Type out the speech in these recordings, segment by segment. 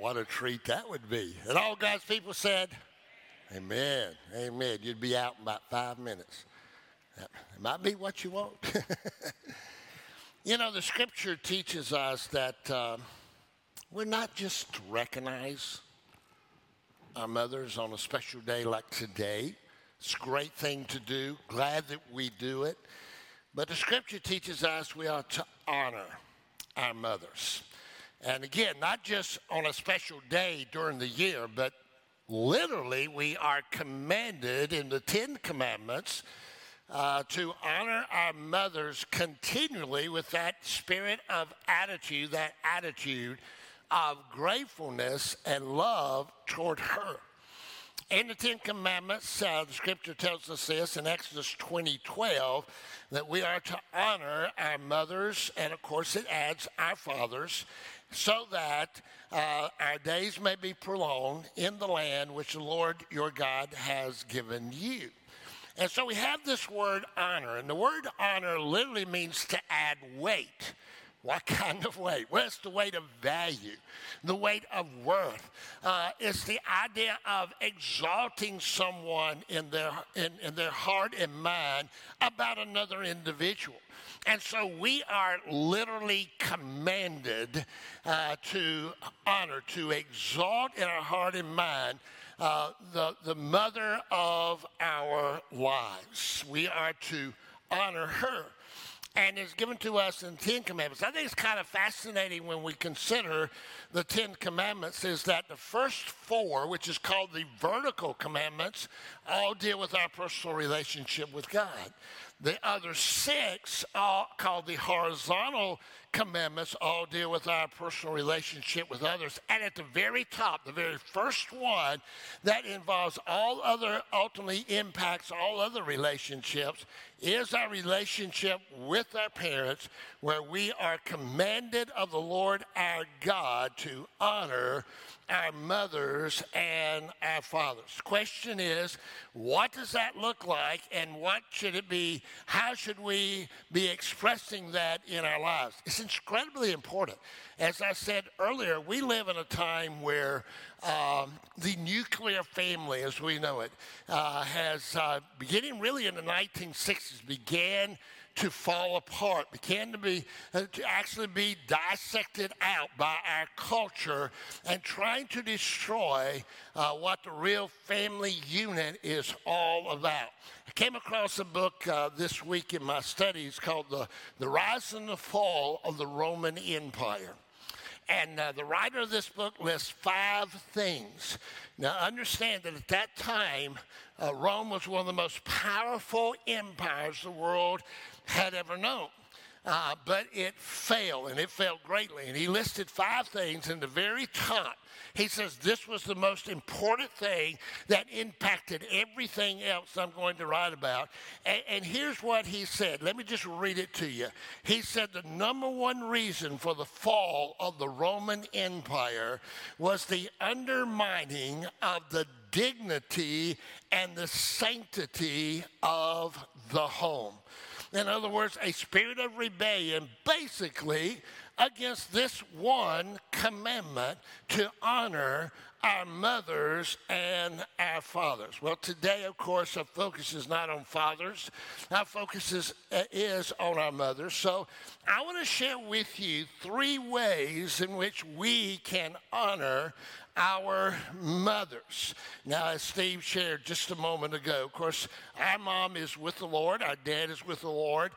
what a treat that would be. And all God's people said, Amen. Amen. You'd be out in about five minutes. That might be what you want. you know, the scripture teaches us that uh, we're not just to recognize our mothers on a special day like today. It's a great thing to do. Glad that we do it. But the scripture teaches us we are to honor our mothers. And again, not just on a special day during the year, but literally we are commanded in the Ten Commandments uh, to honor our mothers continually with that spirit of attitude, that attitude of gratefulness and love toward her. In the Ten Commandments, uh, the scripture tells us this in Exodus 20 12 that we are to honor our mothers, and of course, it adds our fathers, so that uh, our days may be prolonged in the land which the Lord your God has given you. And so we have this word honor, and the word honor literally means to add weight. What kind of weight? It's the weight of value, the weight of worth. Uh, it's the idea of exalting someone in their, in, in their heart and mind about another individual. And so we are literally commanded uh, to honor, to exalt in our heart and mind uh, the, the mother of our lives. We are to honor her and is given to us in Ten Commandments. I think it's kind of fascinating when we consider the Ten Commandments is that the first four, which is called the vertical commandments, all deal with our personal relationship with God. The other six, all called the horizontal commandments, all deal with our personal relationship with others. And at the very top, the very first one that involves all other, ultimately impacts all other relationships, is our relationship with our parents, where we are commanded of the Lord our God to honor our mothers and our fathers. Question is, what does that look like and what should it be? How should we be expressing that in our lives? It's incredibly important. As I said earlier, we live in a time where um, the nuclear family, as we know it, uh, has, uh, beginning really in the 1960s, began to fall apart, began to be uh, to actually be dissected out by our culture and trying to destroy uh, what the real family unit is all about. I came across a book uh, this week in my studies called the, the Rise and the Fall of the Roman Empire. And uh, the writer of this book lists five things. Now, understand that at that time, uh, Rome was one of the most powerful empires the world had ever known. Uh, but it failed, and it failed greatly. And he listed five things in the very top. He says this was the most important thing that impacted everything else I'm going to write about. And, and here's what he said. Let me just read it to you. He said the number one reason for the fall of the Roman Empire was the undermining of the dignity and the sanctity of the home. In other words, a spirit of rebellion, basically against this one commandment to honor our mothers and our fathers. Well, today, of course, our focus is not on fathers, our focus is, is on our mothers. So I want to share with you three ways in which we can honor our mothers. Now, as Steve shared just a moment ago, of course, our mom is with the Lord, our dad is with the Lord,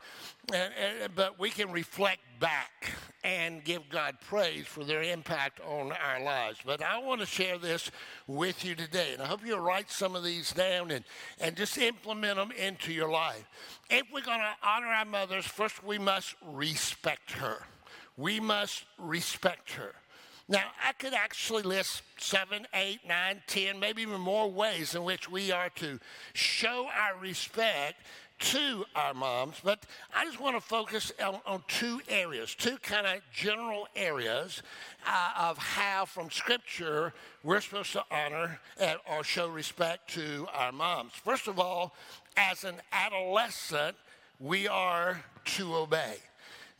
and, and, but we can reflect back and give God praise for their impact on our lives. But I want to share this with you today, and I hope you'll write some of these down and, and just implement them into your life. If we're going to honor our mothers, first we must respect her. We must respect her. Now, I could actually list seven, eight, nine, ten, maybe even more ways in which we are to show our respect to our moms, but I just want to focus on, on two areas, two kind of general areas uh, of how, from Scripture, we're supposed to honor and, or show respect to our moms. First of all, as an adolescent, we are to obey.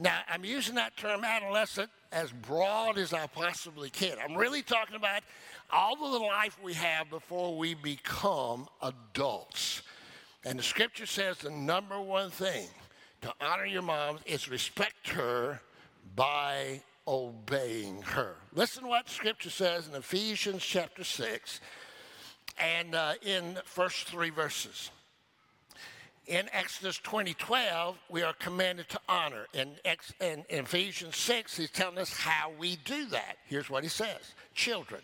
Now, I'm using that term adolescent as broad as I possibly can. I'm really talking about all of the life we have before we become adults. And the scripture says the number one thing to honor your mom is respect her by obeying her. Listen to what scripture says in Ephesians chapter 6 and uh, in first three verses. In Exodus 20:12, we are commanded to honor. In, Ex- in Ephesians 6, he's telling us how we do that. Here's what he says Children,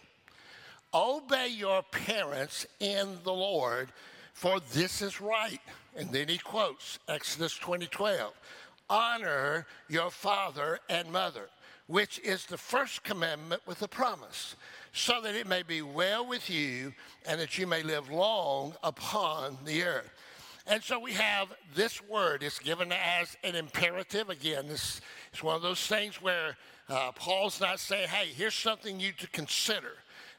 obey your parents in the Lord, for this is right. And then he quotes Exodus 20:12. Honor your father and mother, which is the first commandment with a promise, so that it may be well with you and that you may live long upon the earth. And so we have this word. It's given as an imperative. Again, this is one of those things where uh, Paul's not saying, hey, here's something you to consider.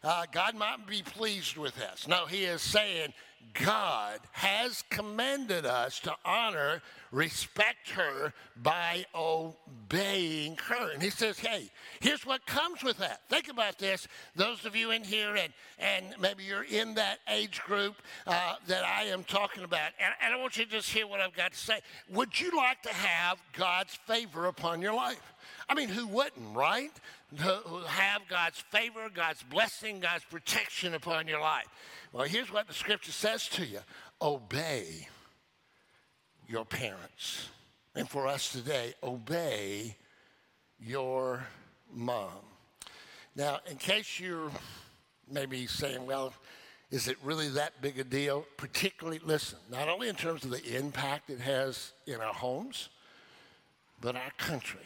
Uh, God might be pleased with us. No, he is saying, God has commanded us to honor, respect her by obeying her. And he says, hey, here's what comes with that. Think about this. Those of you in here, and, and maybe you're in that age group uh, that I am talking about, and, and I want you to just hear what I've got to say. Would you like to have God's favor upon your life? I mean, who wouldn't, right? Who have God's favor, God's blessing, God's protection upon your life. Well, here's what the scripture says to you obey your parents. And for us today, obey your mom. Now, in case you're maybe saying, well, is it really that big a deal? Particularly, listen, not only in terms of the impact it has in our homes, but our country.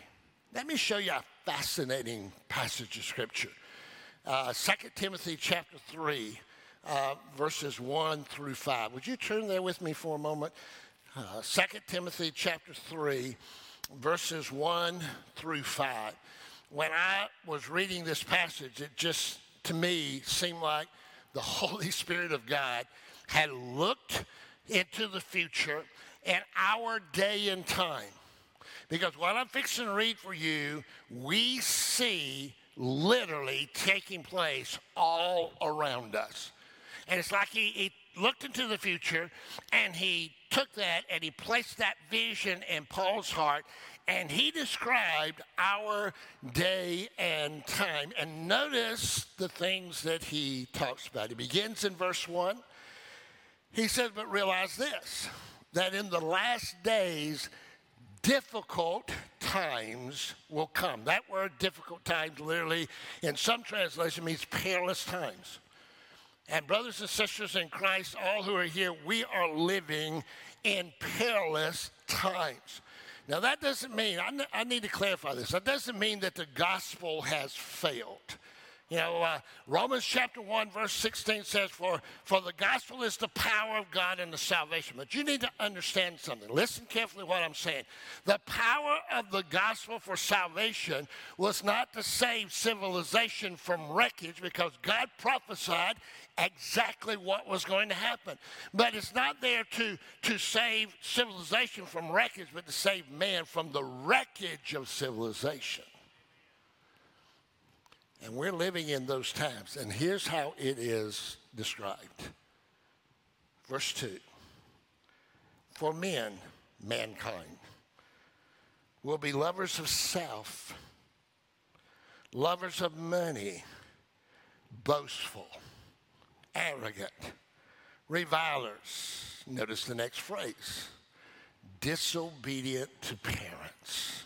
Let me show you a fascinating passage of scripture. Uh, 2 Timothy chapter 3, uh, verses 1 through 5. Would you turn there with me for a moment? Uh, 2 Timothy chapter 3, verses 1 through 5. When I was reading this passage, it just, to me, seemed like the Holy Spirit of God had looked into the future and our day and time because what I'm fixing to read for you, we see literally taking place all around us. And it's like he, he looked into the future and he took that and he placed that vision in Paul's heart and he described our day and time. And notice the things that he talks about. He begins in verse 1. He says, But realize this, that in the last days, difficult times will come. That word difficult times literally in some translation means perilous times. And brothers and sisters in Christ, all who are here, we are living in perilous times. Now, that doesn't mean, I, need to clarify this, that doesn't mean that the gospel has failed. You know, uh, Romans chapter 1, verse 16 says, for, for the gospel is the power of God and the salvation. But you need to understand something. Listen carefully what I'm saying. The power of the gospel for salvation was not to save civilization from wreckage because God prophesied exactly what was going to happen. But it's not there to, to save civilization from wreckage, but to save man from the wreckage of civilization. And we're living in those times. And here's how it is described. Verse 2 For men, mankind, will be lovers of self, lovers of money, boastful, arrogant, revilers. Notice the next phrase disobedient to parents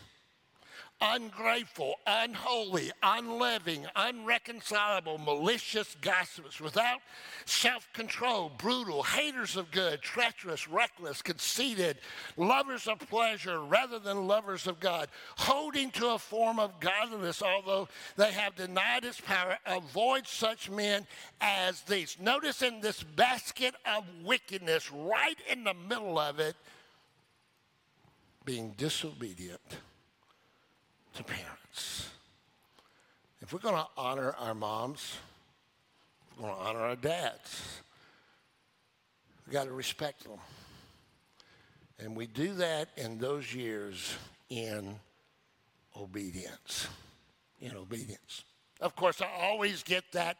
ungrateful, unholy, unloving, unreconcilable, malicious gossips, without self control, brutal, haters of good, treacherous, reckless, conceited, lovers of pleasure rather than lovers of God, holding to a form of godliness, although they have denied its power. Avoid such men as these. Notice in this basket of wickedness, right in the middle of it, being disobedient to parents. If we're going to honor our moms, we're going to honor our dads, We've got to respect them. And we do that in those years in obedience. in obedience. Of course, I always get that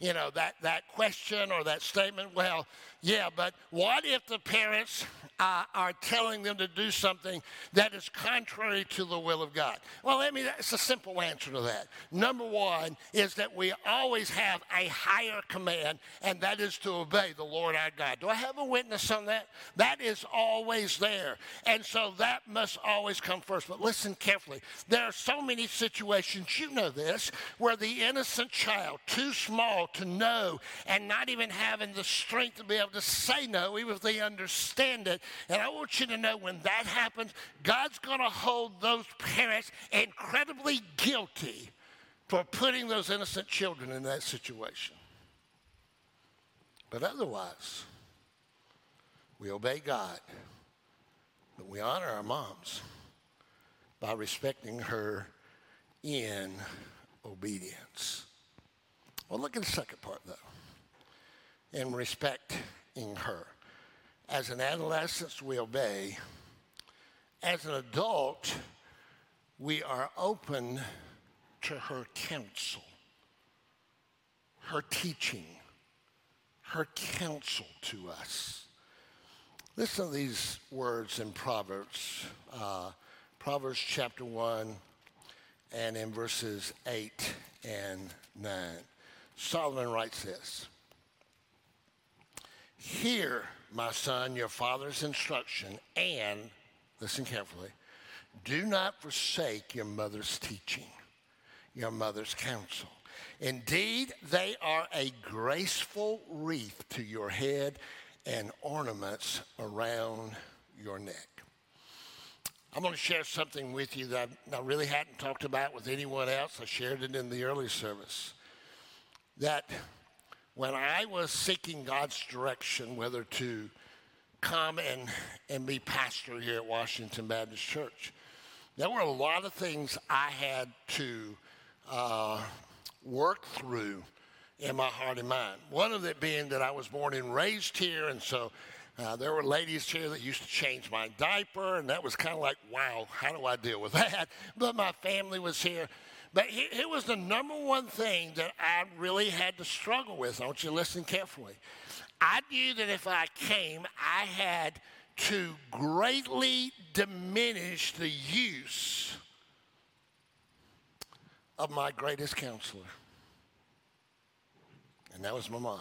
you know, that, that question or that statement, well, yeah, but what if the parents uh, are telling them to do something that is contrary to the will of God? Well, I mean, that's a simple answer to that. Number one is that we always have a higher command, and that is to obey the Lord our God. Do I have a witness on that? That is always there. And so that must always come first. But listen carefully. There are so many situations, you know this, where the innocent child, too small to know and not even having the strength to be able to say no, even if they understand it. And I want you to know when that happens, God's going to hold those parents incredibly guilty for putting those innocent children in that situation. But otherwise, we obey God, but we honor our moms by respecting her in obedience. Well, look at the second part, though. In respecting her. As an adolescent, we obey. As an adult, we are open to her counsel, her teaching, her counsel to us. Listen to these words in Proverbs, uh, Proverbs chapter 1, and in verses 8 and 9. Solomon writes this Hear, my son, your father's instruction, and, listen carefully, do not forsake your mother's teaching, your mother's counsel. Indeed, they are a graceful wreath to your head and ornaments around your neck. I'm going to share something with you that I really hadn't talked about with anyone else. I shared it in the early service that when I was seeking God's direction, whether to come and, and be pastor here at Washington Baptist Church, there were a lot of things I had to uh, work through in my heart and mind. One of it being that I was born and raised here, and so uh, there were ladies here that used to change my diaper, and that was kind of like, wow, how do I deal with that? But my family was here. But it was the number one thing that I really had to struggle with. I want you to listen carefully. I knew that if I came, I had to greatly diminish the use of my greatest counselor. And that was my mom.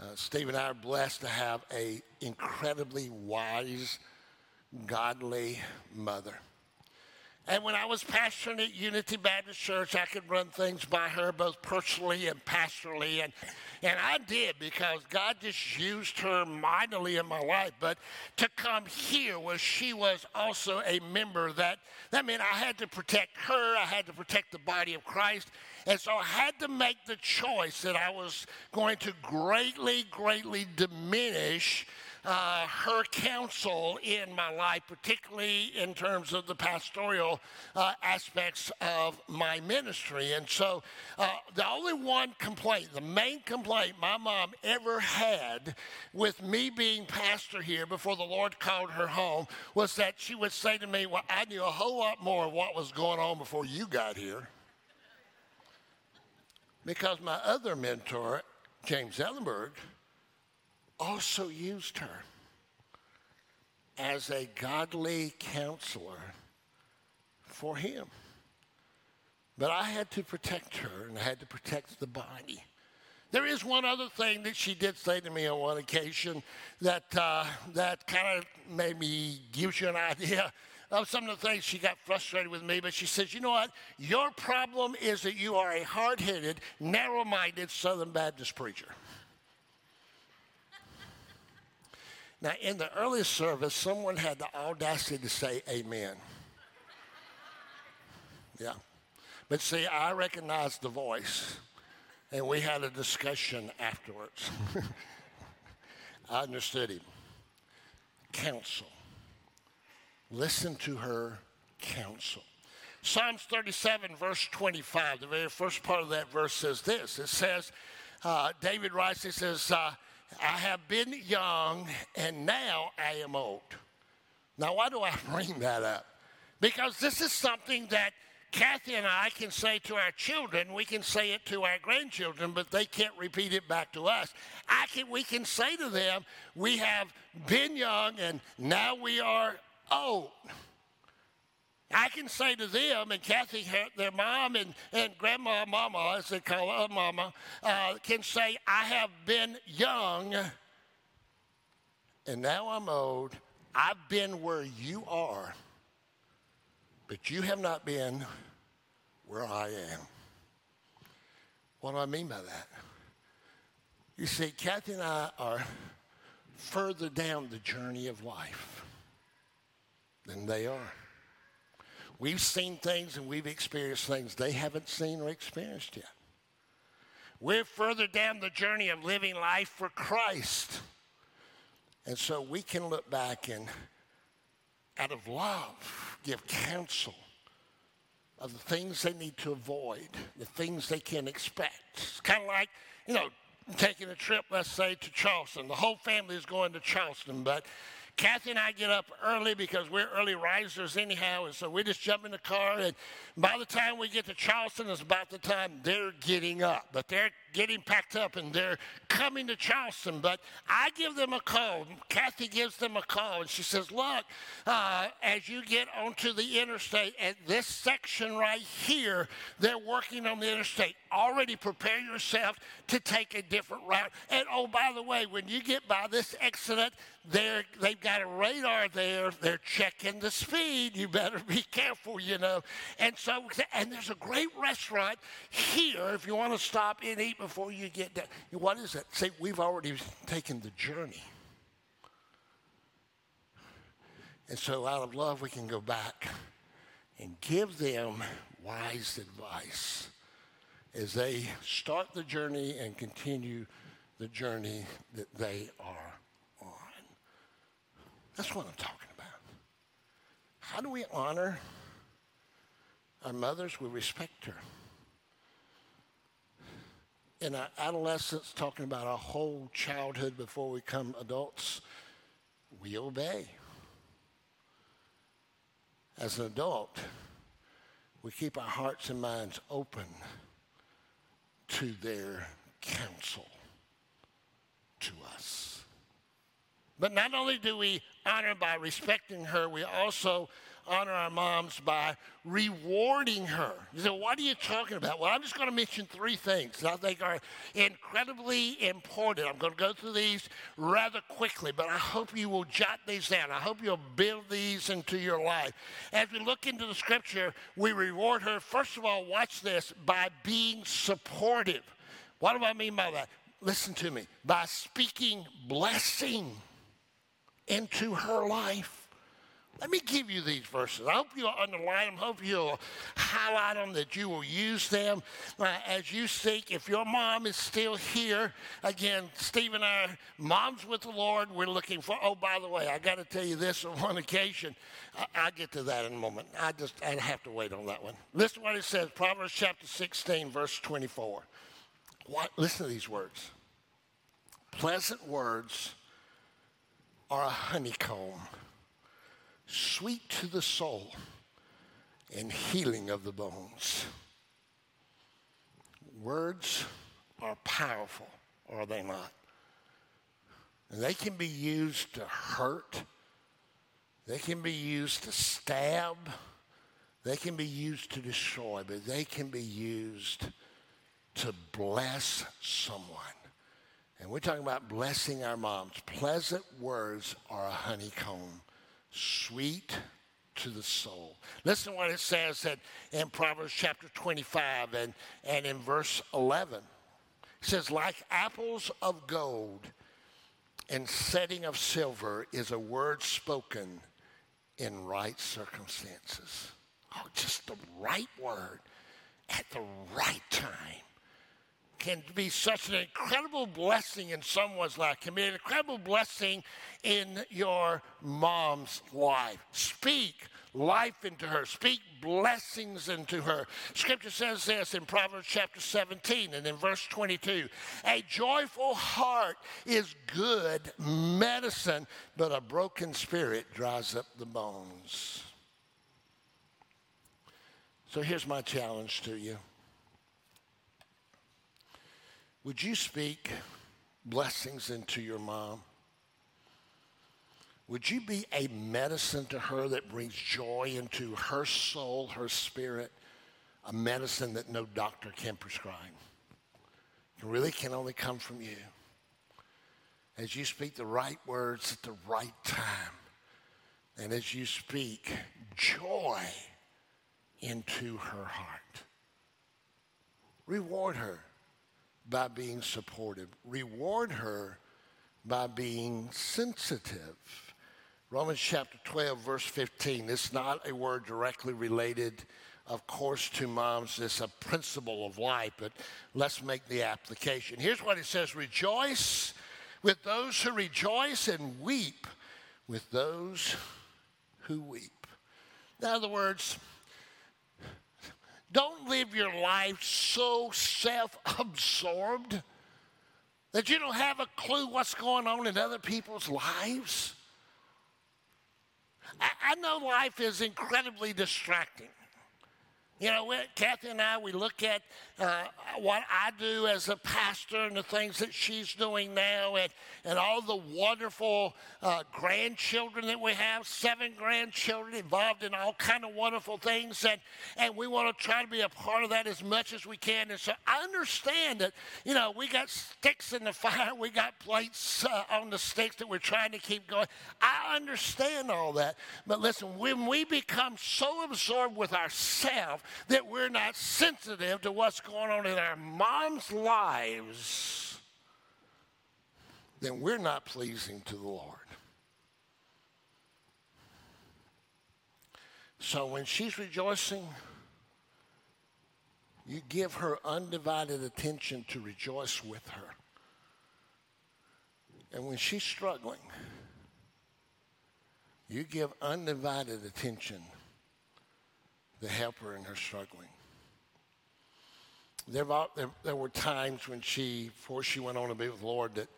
Uh, Steve and I are blessed to have an incredibly wise, godly mother. And when I was pastoring at Unity Baptist Church, I could run things by her both personally and pastorally. And, and I did because God just used her mightily in my life. But to come here where she was also a member, that, that meant I had to protect her, I had to protect the body of Christ. And so I had to make the choice that I was going to greatly, greatly diminish uh, her counsel in my life, particularly in terms of the pastoral uh, aspects of my ministry. And so, uh, the only one complaint, the main complaint my mom ever had with me being pastor here before the Lord called her home was that she would say to me, Well, I knew a whole lot more of what was going on before you got here. Because my other mentor, James Ellenberg, also used her as a godly counselor for him. But I had to protect her and I had to protect the body. There is one other thing that she did say to me on one occasion that, uh, that kind of made me, gives you an idea of some of the things she got frustrated with me. But she says, you know what? Your problem is that you are a hard headed, narrow minded Southern Baptist preacher. Now, in the early service, someone had the audacity to say amen. Yeah. But see, I recognized the voice, and we had a discussion afterwards. I understood him. Counsel. Listen to her counsel. Psalms 37, verse 25, the very first part of that verse says this. It says, uh, David writes, he says, uh, I have been young and now I am old. Now, why do I bring that up? Because this is something that Kathy and I can say to our children, we can say it to our grandchildren, but they can't repeat it back to us. I can, we can say to them, we have been young and now we are old. I can say to them, and Kathy, their mom and, and grandma, mama, as they call her, mama, uh, can say, I have been young and now I'm old. I've been where you are, but you have not been where I am. What do I mean by that? You see, Kathy and I are further down the journey of life than they are. We've seen things and we've experienced things they haven't seen or experienced yet. We're further down the journey of living life for Christ. And so we can look back and, out of love, give counsel of the things they need to avoid, the things they can expect. It's kind of like, you know, taking a trip, let's say, to Charleston. The whole family is going to Charleston, but Kathy and I get up early because we're early risers anyhow, and so we just jump in the car. And by the time we get to Charleston, it's about the time they're getting up. But they're getting packed up and they're coming to Charleston. But I give them a call. Kathy gives them a call, and she says, "Look, uh, as you get onto the interstate at this section right here, they're working on the interstate. Already prepare yourself to take a different route. And oh, by the way, when you get by this exit, they're, they've got a radar there. They're checking the speed. You better be careful, you know. And so, and there's a great restaurant here if you want to stop and eat before you get there. What is it? See, we've already taken the journey. And so, out of love, we can go back and give them wise advice as they start the journey and continue the journey that they are on. that's what I'm talking about. How do we honor our mothers? We respect her. In our adolescence, talking about our whole childhood before we become adults, we obey. As an adult, we keep our hearts and minds open to their counsel to us. But not only do we honor by respecting her, we also honor our moms by rewarding her. You say, what are you talking about? Well, I'm just going to mention three things that I think are incredibly important. I'm going to go through these rather quickly, but I hope you will jot these down. I hope you'll build these into your life. As we look into the scripture, we reward her, first of all, watch this, by being supportive. What do I mean by that? Listen to me. By speaking blessing into her life. Let me give you these verses. I hope you'll underline them. hope you'll highlight them, that you will use them uh, as you seek. If your mom is still here, again, Steve and I, mom's with the Lord. We're looking for, oh, by the way, I got to tell you this on one occasion. I, will get to that in a moment. I just I have to wait on that one. Listen to what it says Proverbs chapter 16, verse 24. What, listen to these words. Pleasant words are a honeycomb, sweet to the soul and healing of the bones. Words are powerful, are they not? And they can be used to hurt, they can be used to stab, they can be used to destroy, but they can be used to bless someone. And we're talking about blessing our moms. Pleasant words are a honeycomb, sweet to the soul. Listen to what it says that in Proverbs chapter 25 and, and in verse 11. It says, like apples of gold and setting of silver is a word spoken in right circumstances. Oh, just the right word at the right time can be such an incredible blessing in someone's life, can be an incredible blessing in your mom's life. Speak life into her, speak blessings into her. Scripture says this in Proverbs chapter 17 and in verse 22 A joyful heart is good medicine, but a broken spirit dries up the bones. So here's my challenge to you. Would you speak blessings into your mom? Would you be a medicine to her that brings joy into her soul, her spirit, a medicine that no doctor can prescribe? It really can only come from you. As you speak the right words at the right time, and as you speak joy into her heart, reward her by being supportive, reward her by being sensitive. Romans chapter 12, verse 15. It's not a word directly related, of course, to moms. It's a principle of life, but let's make the application. Here's what it says Rejoice with those who rejoice and weep with those who weep. In other words, don't live your life so self absorbed that you don't have a clue what's going on in other people's lives. I, I know life is incredibly distracting. You know, Kathy and I, we look at uh, what I do as a pastor and the things that she's doing now and, and all the wonderful uh, grandchildren that we have, seven grandchildren involved in all kind of wonderful things. And, and we want to try to be a part of that as much as we can. And so I understand that, you know, we got sticks in the fire. We got plates uh, on the sticks that we're trying to keep going. I understand all that. But listen, when we become so absorbed with ourselves, that we're not sensitive to what's going on in our mom's lives, then we're not pleasing to the Lord. So when she's rejoicing, you give her undivided attention to rejoice with her. And when she's struggling, you give undivided attention the helper in her struggling. There, there, there, were times when she, before she went on to be with the Lord, that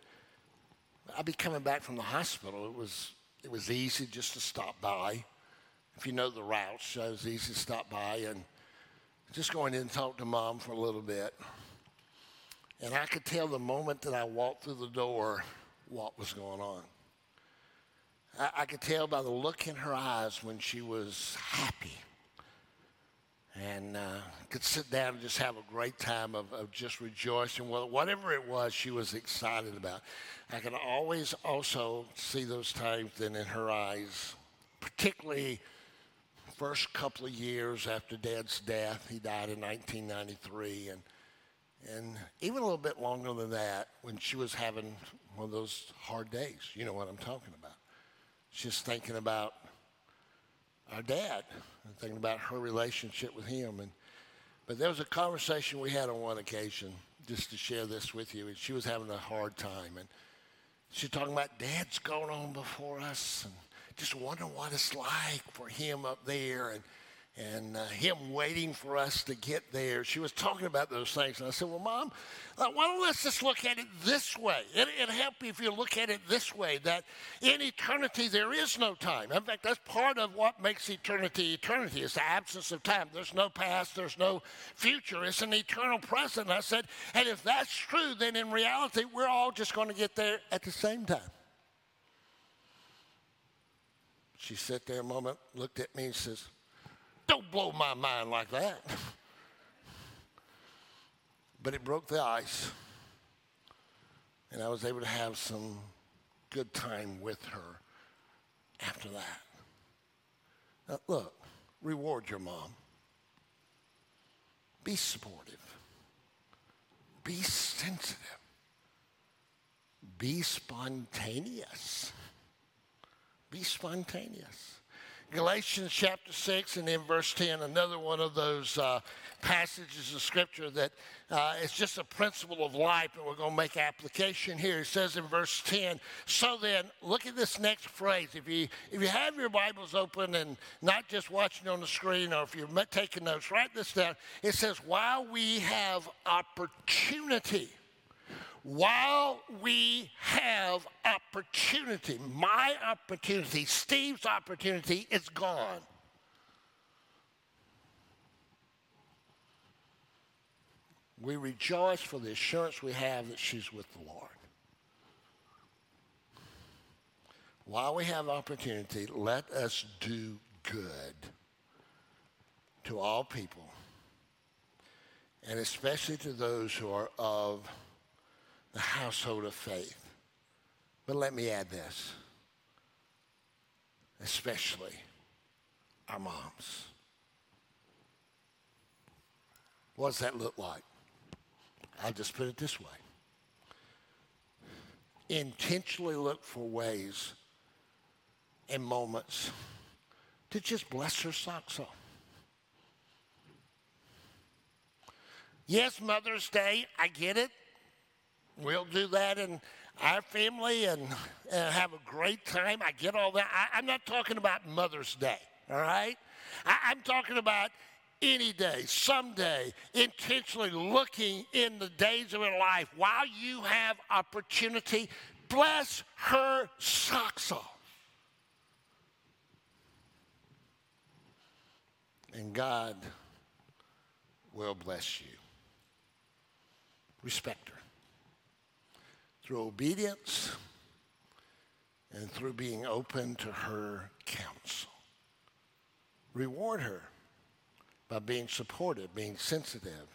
I'd be coming back from the hospital. It was, it was easy just to stop by. If you know the routes, it was easy to stop by and just go in and talk to mom for a little bit. And I could tell the moment that I walked through the door what was going on. I, I could tell by the look in her eyes when she was happy and uh, could sit down and just have a great time of, of just rejoicing. Well, whatever it was, she was excited about. I can always also see those times then in her eyes, particularly first couple of years after Dad's death. He died in 1993, and and even a little bit longer than that, when she was having one of those hard days. You know what I'm talking about. Just thinking about our dad and thinking about her relationship with him. And but there was a conversation we had on one occasion, just to share this with you. And she was having a hard time, and she's talking about dad's going on before us, and just wondering what it's like for him up there, and and uh, him waiting for us to get there. She was talking about those things. And I said, Well, Mom, uh, why don't let's just look at it this way? It, it'll help you if you look at it this way that in eternity there is no time. In fact, that's part of what makes eternity eternity is the absence of time. There's no past, there's no future. It's an eternal present. And I said, And if that's true, then in reality, we're all just going to get there at the same time. She sat there a moment, looked at me, and says, don't blow my mind like that. but it broke the ice. And I was able to have some good time with her after that. Now, look, reward your mom. Be supportive. Be sensitive. Be spontaneous. Be spontaneous. Galatians chapter 6 and then verse 10, another one of those uh, passages of scripture that uh, it's just a principle of life, and we're going to make application here. It says in verse 10, so then, look at this next phrase. If you, if you have your Bibles open and not just watching on the screen, or if you're taking notes, write this down. It says, while we have opportunity while we have opportunity, my opportunity, Steve's opportunity is gone. We rejoice for the assurance we have that she's with the Lord. While we have opportunity, let us do good to all people, and especially to those who are of the household of faith. But let me add this especially our moms. What does that look like? I'll just put it this way intentionally look for ways and moments to just bless her socks off. Yes, Mother's Day, I get it. We'll do that in our family and, and have a great time. I get all that. I, am not talking about Mother's Day, all right? I, I'm talking about any day, someday, intentionally looking in the days of her life while you have opportunity, bless her socks off. And God will bless you. Respect her through obedience and through being open to her counsel. Reward her by being supportive, being sensitive,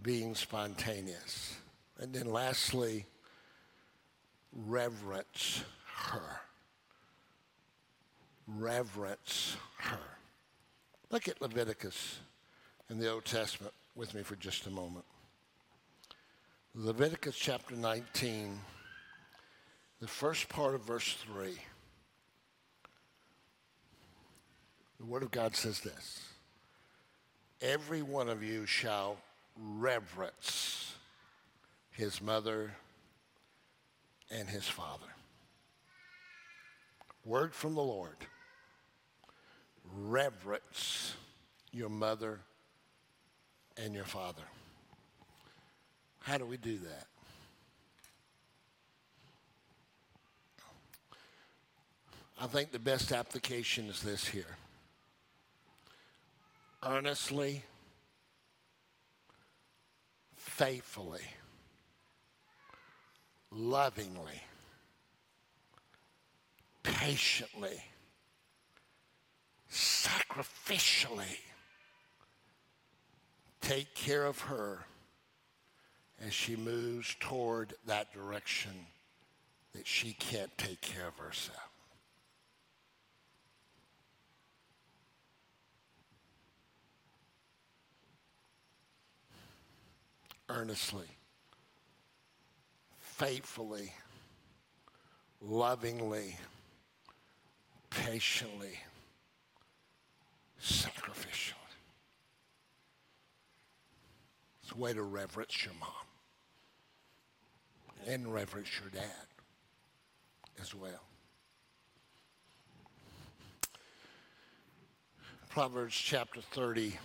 being spontaneous. And then lastly, reverence her. Reverence her. Look at Leviticus in the Old Testament with me for just a moment. Leviticus chapter 19, the first part of verse 3. The Word of God says this Every one of you shall reverence his mother and his father. Word from the Lord. Reverence your mother and your father. How do we do that? I think the best application is this here. Earnestly, faithfully, lovingly, patiently, sacrificially take care of her as she moves toward that direction that she can't take care of herself. Earnestly, faithfully, lovingly, patiently, sacrificially. Way to reverence your mom and reverence your dad as well. Proverbs chapter 30.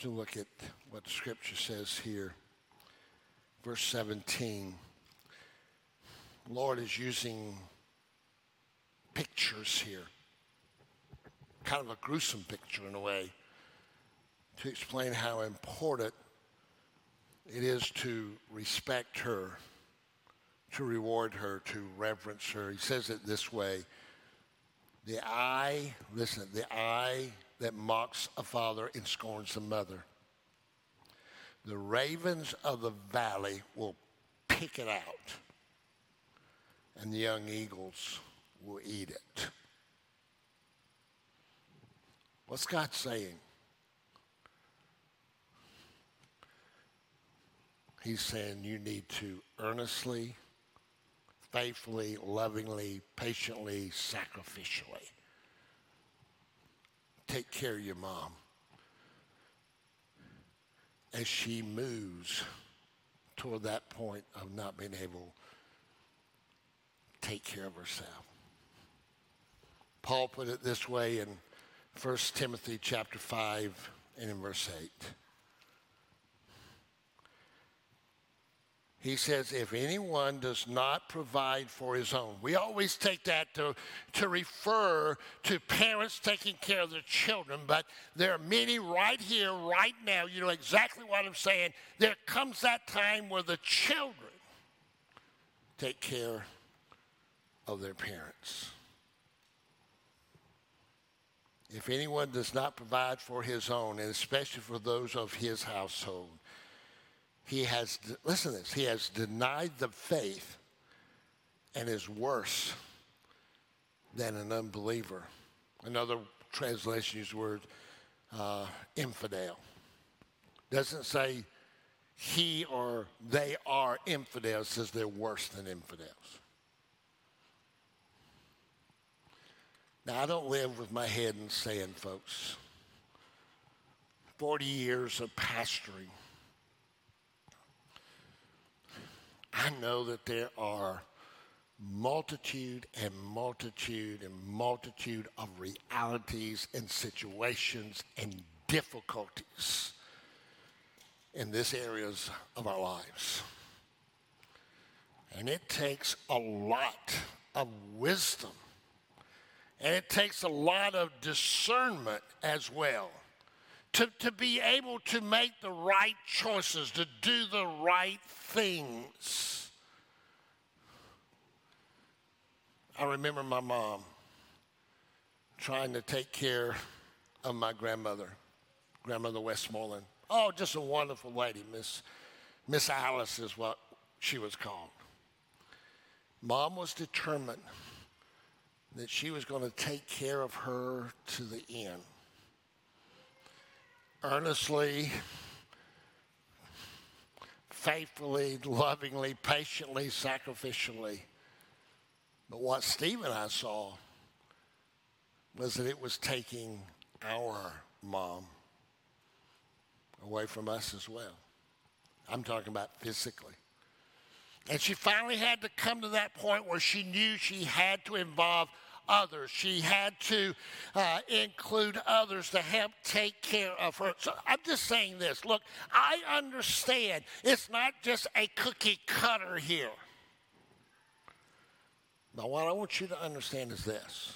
To look at what Scripture says here, verse 17. Lord is using pictures here, kind of a gruesome picture in a way, to explain how important it is to respect her, to reward her, to reverence her. He says it this way The eye, listen, the eye that mocks a father and scorns a mother. The ravens of the valley will pick it out, and the young eagles will eat it. What's God saying? He's saying you need to earnestly, faithfully, lovingly, patiently, sacrificially take care of your mom as she moves toward that point of not being able to take care of herself. Paul put it this way in 1 Timothy chapter 5 and in verse 8. He says, if anyone does not provide for his own, we always take that to, to refer to parents taking care of their children, but there are many right here, right now, you know exactly what I'm saying. There comes that time where the children take care of their parents. If anyone does not provide for his own, and especially for those of his household, he has, listen to this, he has denied the faith and is worse than an unbeliever. Another translation uses the word uh, infidel. Doesn't say he or they are infidels, says they're worse than infidels. Now, I don't live with my head in sand, folks. 40 years of pastoring I know that there are multitude and multitude and multitude of realities and situations and difficulties in this areas of our lives. And it takes a lot of wisdom. And it takes a lot of discernment as well to, to be able to make the right choices, to do the right things. I remember my mom trying to take care of my grandmother, Grandmother Westmoreland. Oh, just a wonderful lady, Miss Miss Alice is what she was called. Mom was determined that she was going to take care of her to the end earnestly, faithfully, lovingly, patiently, sacrificially. But what Steve and I saw was that it was taking our mom away from us as well. I'm talking about physically. And she finally had to come to that point where she knew she had to involve others. She had to uh, include others to help take care of her. So I'm just saying this. Look, I understand it's not just a cookie cutter here. But what I want you to understand is this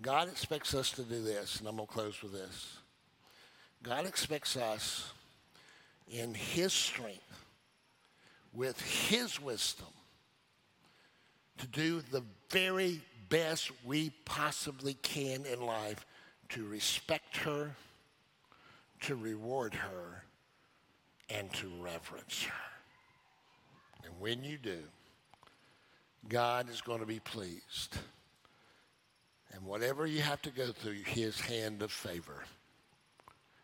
God expects us to do this, and I'm going to close with this. God expects us in His strength, with His wisdom, to do the very best we possibly can in life to respect her, to reward her, and to reverence her. And when you do, God is going to be pleased. And whatever you have to go through, his hand of favor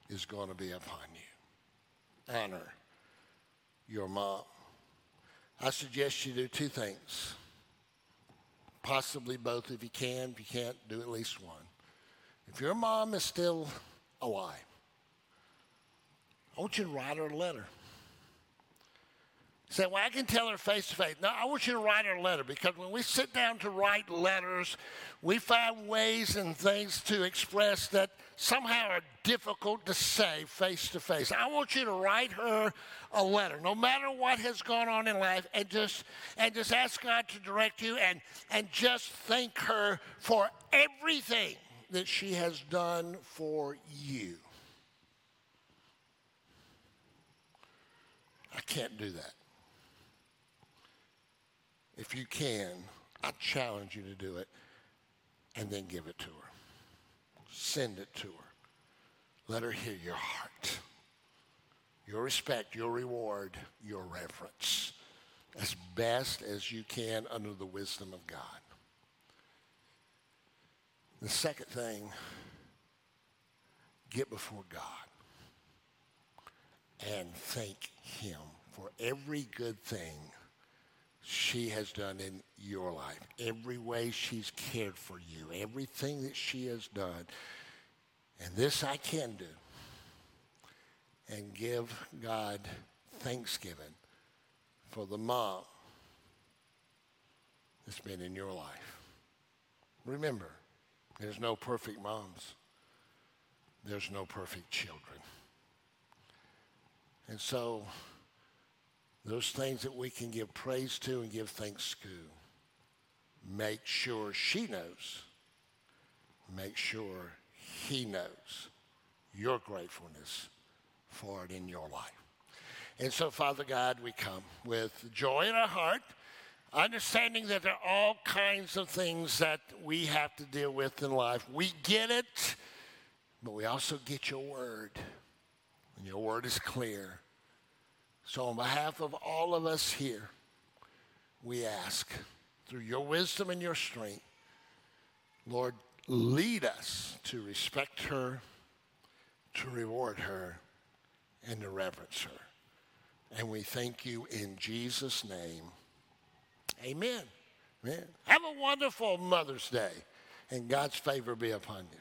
is going to be upon you. Honor your mom. I suggest you do two things possibly both if you can. If you can't, do at least one. If your mom is still alive, I want you to write her a letter. Say, well, I can tell her face to face. No, I want you to write her a letter because when we sit down to write letters, we find ways and things to express that somehow are difficult to say face to face. I want you to write her a letter, no matter what has gone on in life, and just and just ask God to direct you and and just thank her for everything that she has done for you. I can't do that. If you can, I challenge you to do it and then give it to her. Send it to her. Let her hear your heart, your respect, your reward, your reverence as best as you can under the wisdom of God. The second thing, get before God and thank Him for every good thing she has done in your life, every way she's cared for you, everything that she has done. And this I can do and give God thanksgiving for the mom that's been in your life. Remember, there's no perfect moms. There's no perfect children. And so those things that we can give praise to and give thanks to. Make sure she knows. Make sure he knows your gratefulness for it in your life. And so, Father God, we come with joy in our heart, understanding that there are all kinds of things that we have to deal with in life. We get it, but we also get your word. And your word is clear. So, on behalf of all of us here, we ask, through your wisdom and your strength, Lord, lead us to respect her, to reward her, and to reverence her. And we thank you in Jesus' name. Amen. Amen. Have a wonderful Mother's Day, and God's favor be upon you.